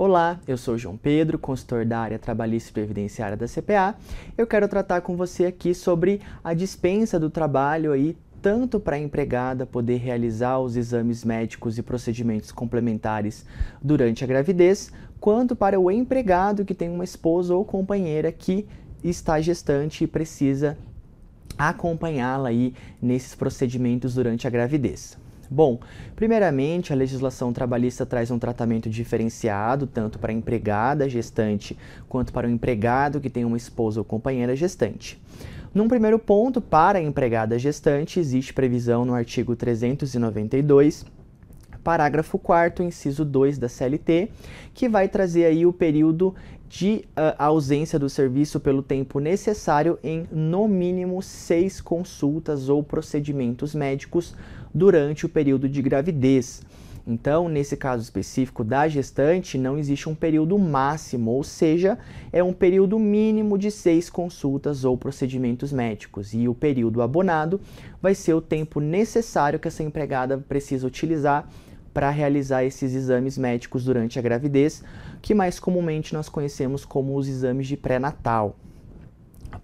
Olá, eu sou João Pedro, consultor da área trabalhista e previdenciária da CPA. Eu quero tratar com você aqui sobre a dispensa do trabalho aí tanto para a empregada poder realizar os exames médicos e procedimentos complementares durante a gravidez, quanto para o empregado que tem uma esposa ou companheira que está gestante e precisa acompanhá-la aí nesses procedimentos durante a gravidez. Bom, primeiramente, a legislação trabalhista traz um tratamento diferenciado tanto para a empregada gestante quanto para o empregado que tem uma esposa ou companheira gestante. Num primeiro ponto, para a empregada gestante, existe previsão no artigo 392 parágrafo 4 inciso 2 da CLT, que vai trazer aí o período de uh, ausência do serviço pelo tempo necessário em no mínimo seis consultas ou procedimentos médicos durante o período de gravidez. Então, nesse caso específico da gestante, não existe um período máximo, ou seja, é um período mínimo de seis consultas ou procedimentos médicos. E o período abonado vai ser o tempo necessário que essa empregada precisa utilizar para realizar esses exames médicos durante a gravidez, que mais comumente nós conhecemos como os exames de pré-natal.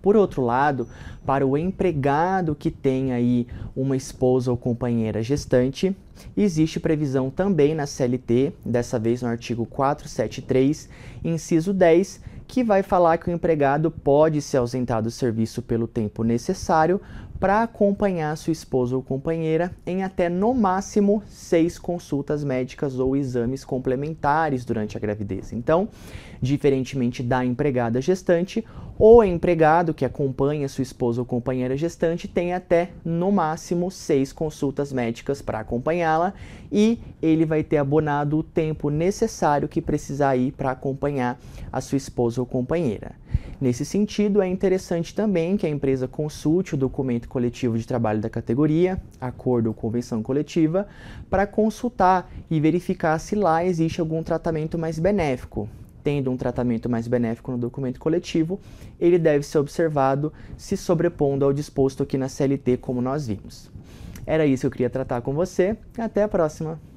Por outro lado, para o empregado que tem aí uma esposa ou companheira gestante, existe previsão também na CLT, dessa vez no artigo 473, inciso 10, que vai falar que o empregado pode se ausentar do serviço pelo tempo necessário para acompanhar sua esposa ou companheira em até no máximo seis consultas médicas ou exames complementares durante a gravidez. Então, diferentemente da empregada gestante, o empregado que acompanha sua esposa ou companheira gestante tem até no máximo seis consultas médicas para acompanhá-la e ele vai ter abonado o tempo necessário que precisar ir para acompanhar a sua esposa ou companheira. Nesse sentido, é interessante também que a empresa consulte o documento coletivo de trabalho da categoria, acordo ou convenção coletiva, para consultar e verificar se lá existe algum tratamento mais benéfico. Tendo um tratamento mais benéfico no documento coletivo, ele deve ser observado se sobrepondo ao disposto aqui na CLT, como nós vimos. Era isso que eu queria tratar com você. Até a próxima!